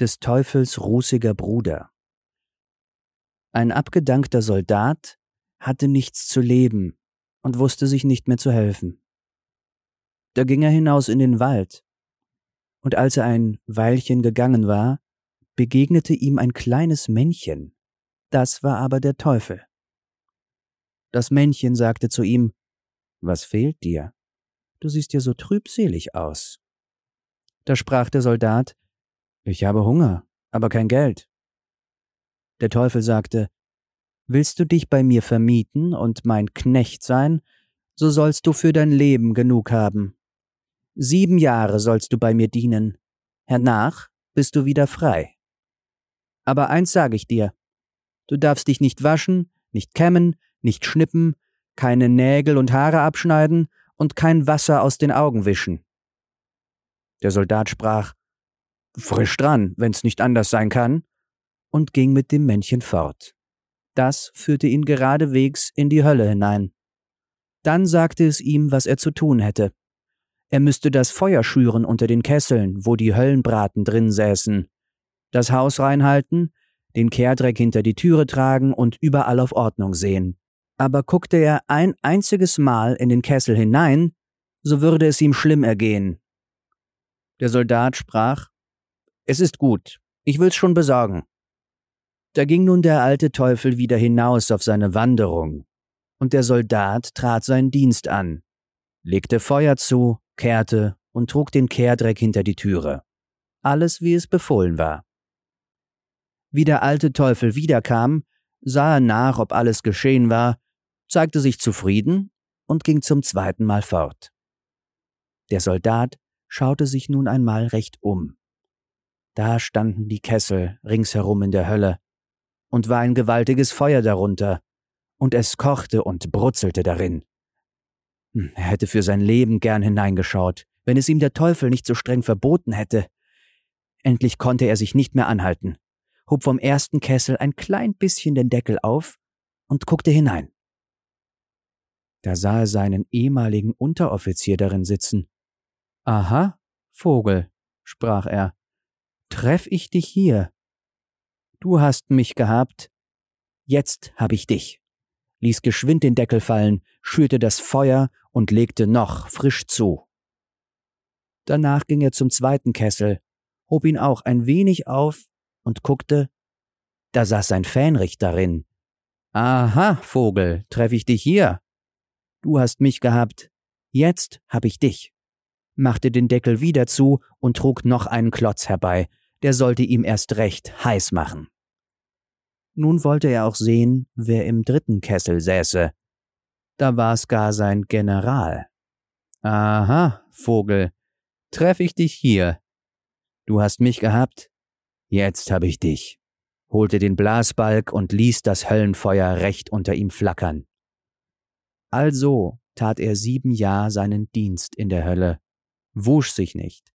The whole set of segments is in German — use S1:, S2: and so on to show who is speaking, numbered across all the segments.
S1: des Teufels rußiger Bruder. Ein abgedankter Soldat hatte nichts zu leben und wusste sich nicht mehr zu helfen. Da ging er hinaus in den Wald, und als er ein Weilchen gegangen war, begegnete ihm ein kleines Männchen, das war aber der Teufel. Das Männchen sagte zu ihm, Was fehlt dir? Du siehst ja so trübselig aus. Da sprach der Soldat, Ich habe Hunger, aber kein Geld. Der Teufel sagte, Willst du dich bei mir vermieten und mein Knecht sein, so sollst du für dein Leben genug haben. Sieben Jahre sollst du bei mir dienen, hernach bist du wieder frei. Aber eins sage ich dir, du darfst dich nicht waschen, nicht kämmen, nicht schnippen, keine Nägel und Haare abschneiden und kein Wasser aus den Augen wischen. Der Soldat sprach, Frisch dran, wenn's nicht anders sein kann, und ging mit dem Männchen fort. Das führte ihn geradewegs in die Hölle hinein. Dann sagte es ihm, was er zu tun hätte. Er müsste das Feuer schüren unter den Kesseln, wo die Höllenbraten drin säßen, das Haus reinhalten, den Kehrdreck hinter die Türe tragen und überall auf Ordnung sehen. Aber guckte er ein einziges Mal in den Kessel hinein, so würde es ihm schlimm ergehen. Der Soldat sprach, Es ist gut, ich will's schon besorgen. Da ging nun der alte Teufel wieder hinaus auf seine Wanderung, und der Soldat trat seinen Dienst an, legte Feuer zu, kehrte und trug den Kehrdreck hinter die Türe. Alles, wie es befohlen war. Wie der alte Teufel wiederkam, sah er nach, ob alles geschehen war, zeigte sich zufrieden und ging zum zweiten Mal fort. Der Soldat schaute sich nun einmal recht um. Da standen die Kessel ringsherum in der Hölle, und war ein gewaltiges Feuer darunter, und es kochte und brutzelte darin. Hm, er hätte für sein Leben gern hineingeschaut, wenn es ihm der Teufel nicht so streng verboten hätte. Endlich konnte er sich nicht mehr anhalten, hob vom ersten Kessel ein klein bisschen den Deckel auf und guckte hinein. Da sah er seinen ehemaligen Unteroffizier darin sitzen. Aha, Vogel, sprach er, treff ich dich hier, Du hast mich gehabt, jetzt hab ich dich, ließ geschwind den Deckel fallen, schürte das Feuer und legte noch frisch zu. Danach ging er zum zweiten Kessel, hob ihn auch ein wenig auf und guckte, da saß ein Fähnrich darin. Aha, Vogel, treff ich dich hier. Du hast mich gehabt, jetzt hab ich dich, machte den Deckel wieder zu und trug noch einen Klotz herbei, der sollte ihm erst recht heiß machen. Nun wollte er auch sehen, wer im dritten Kessel säße. Da war's gar sein General. Aha, Vogel, treff ich dich hier. Du hast mich gehabt, jetzt hab ich dich, holte den Blasbalg und ließ das Höllenfeuer recht unter ihm flackern. Also tat er sieben Jahr seinen Dienst in der Hölle, wusch sich nicht,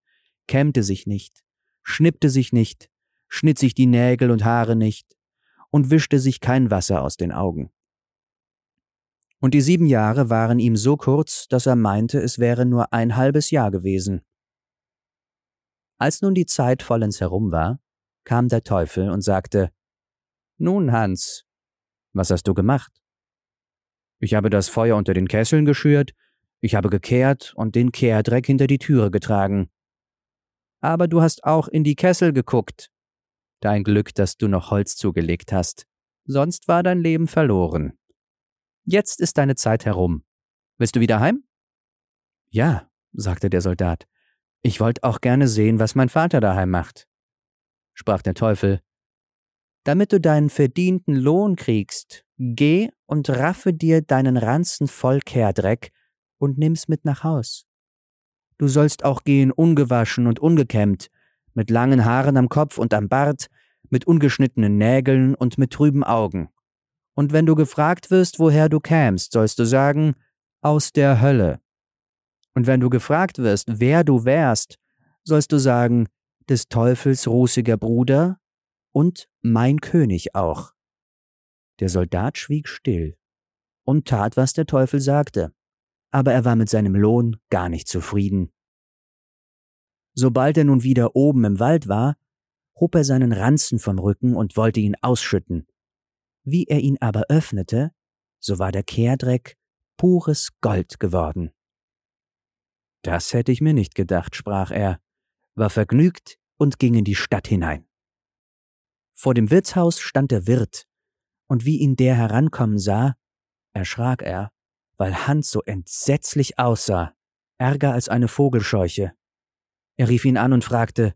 S1: kämmte sich nicht, schnippte sich nicht, schnitt sich die Nägel und Haare nicht und wischte sich kein Wasser aus den Augen. Und die sieben Jahre waren ihm so kurz, dass er meinte, es wäre nur ein halbes Jahr gewesen. Als nun die Zeit vollends herum war, kam der Teufel und sagte, Nun, Hans, was hast du gemacht? Ich habe das Feuer unter den Kesseln geschürt, ich habe gekehrt und den Kehrdreck hinter die Türe getragen. Aber du hast auch in die Kessel geguckt. Dein Glück, dass du noch Holz zugelegt hast. Sonst war dein Leben verloren. Jetzt ist deine Zeit herum. Willst du wieder heim? Ja, sagte der Soldat. Ich wollte auch gerne sehen, was mein Vater daheim macht. Sprach der Teufel. Damit du deinen verdienten Lohn kriegst, geh und raffe dir deinen Ranzen voll Kehrdreck und nimm's mit nach Haus. Du sollst auch gehen ungewaschen und ungekämmt, mit langen Haaren am Kopf und am Bart, mit ungeschnittenen Nägeln und mit trüben Augen. Und wenn du gefragt wirst, woher du kämst, sollst du sagen, aus der Hölle. Und wenn du gefragt wirst, wer du wärst, sollst du sagen, des Teufels rußiger Bruder und mein König auch. Der Soldat schwieg still und tat, was der Teufel sagte aber er war mit seinem Lohn gar nicht zufrieden. Sobald er nun wieder oben im Wald war, hob er seinen Ranzen vom Rücken und wollte ihn ausschütten. Wie er ihn aber öffnete, so war der Kehrdreck pures Gold geworden. Das hätte ich mir nicht gedacht, sprach er, war vergnügt und ging in die Stadt hinein. Vor dem Wirtshaus stand der Wirt, und wie ihn der herankommen sah, erschrak er, weil Hans so entsetzlich aussah, ärger als eine Vogelscheuche. Er rief ihn an und fragte,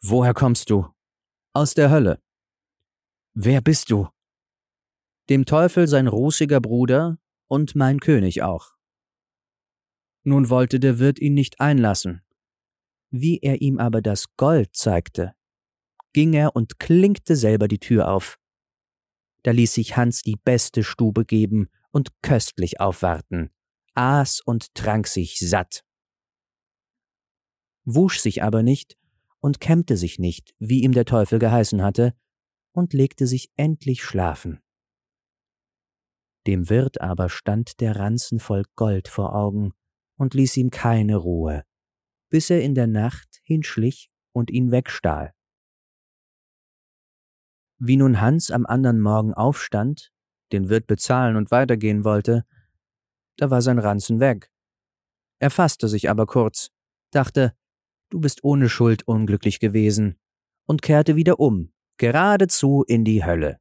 S1: Woher kommst du? Aus der Hölle. Wer bist du? Dem Teufel sein rußiger Bruder und mein König auch. Nun wollte der Wirt ihn nicht einlassen. Wie er ihm aber das Gold zeigte, ging er und klinkte selber die Tür auf. Da ließ sich Hans die beste Stube geben und köstlich aufwarten, aß und trank sich satt. Wusch sich aber nicht und kämmte sich nicht, wie ihm der Teufel geheißen hatte, und legte sich endlich schlafen. Dem Wirt aber stand der Ranzen voll Gold vor Augen und ließ ihm keine Ruhe, bis er in der Nacht hinschlich und ihn wegstahl. Wie nun Hans am andern Morgen aufstand, den Wirt bezahlen und weitergehen wollte, da war sein Ranzen weg. Er fasste sich aber kurz, dachte, du bist ohne Schuld unglücklich gewesen, und kehrte wieder um, geradezu in die Hölle.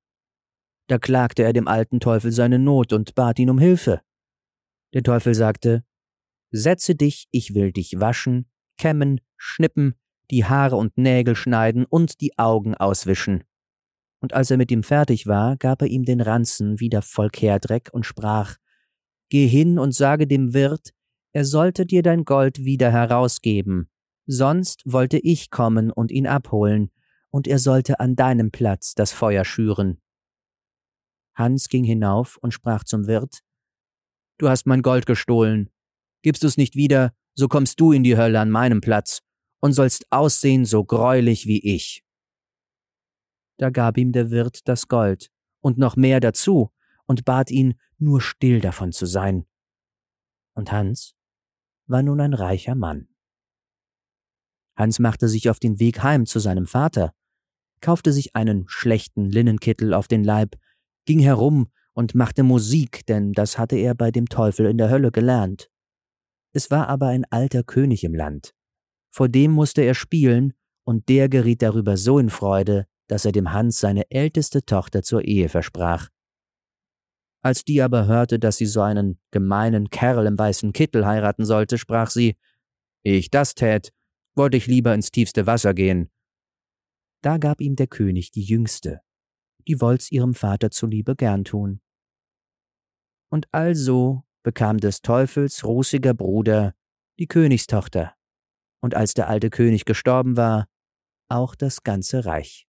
S1: Da klagte er dem alten Teufel seine Not und bat ihn um Hilfe. Der Teufel sagte, Setze dich, ich will dich waschen, kämmen, schnippen, die Haare und Nägel schneiden und die Augen auswischen. Und als er mit ihm fertig war, gab er ihm den Ranzen wieder voll Kehrdreck und sprach, Geh hin und sage dem Wirt, er sollte dir dein Gold wieder herausgeben, sonst wollte ich kommen und ihn abholen, und er sollte an deinem Platz das Feuer schüren. Hans ging hinauf und sprach zum Wirt, Du hast mein Gold gestohlen, Gibst du's nicht wieder, so kommst du in die Hölle an meinem Platz und sollst aussehen so greulich wie ich. Da gab ihm der Wirt das Gold und noch mehr dazu und bat ihn, nur still davon zu sein. Und Hans war nun ein reicher Mann. Hans machte sich auf den Weg heim zu seinem Vater, kaufte sich einen schlechten Linnenkittel auf den Leib, ging herum und machte Musik, denn das hatte er bei dem Teufel in der Hölle gelernt. Es war aber ein alter König im Land. Vor dem musste er spielen, und der geriet darüber so in Freude, dass er dem Hans seine älteste Tochter zur Ehe versprach. Als die aber hörte, dass sie so einen gemeinen Kerl im weißen Kittel heiraten sollte, sprach sie Ich das tät, wollte ich lieber ins tiefste Wasser gehen. Da gab ihm der König die jüngste, die wollt's ihrem Vater zuliebe gern tun. Und also bekam des Teufels rußiger Bruder die Königstochter, und als der alte König gestorben war, auch das ganze Reich.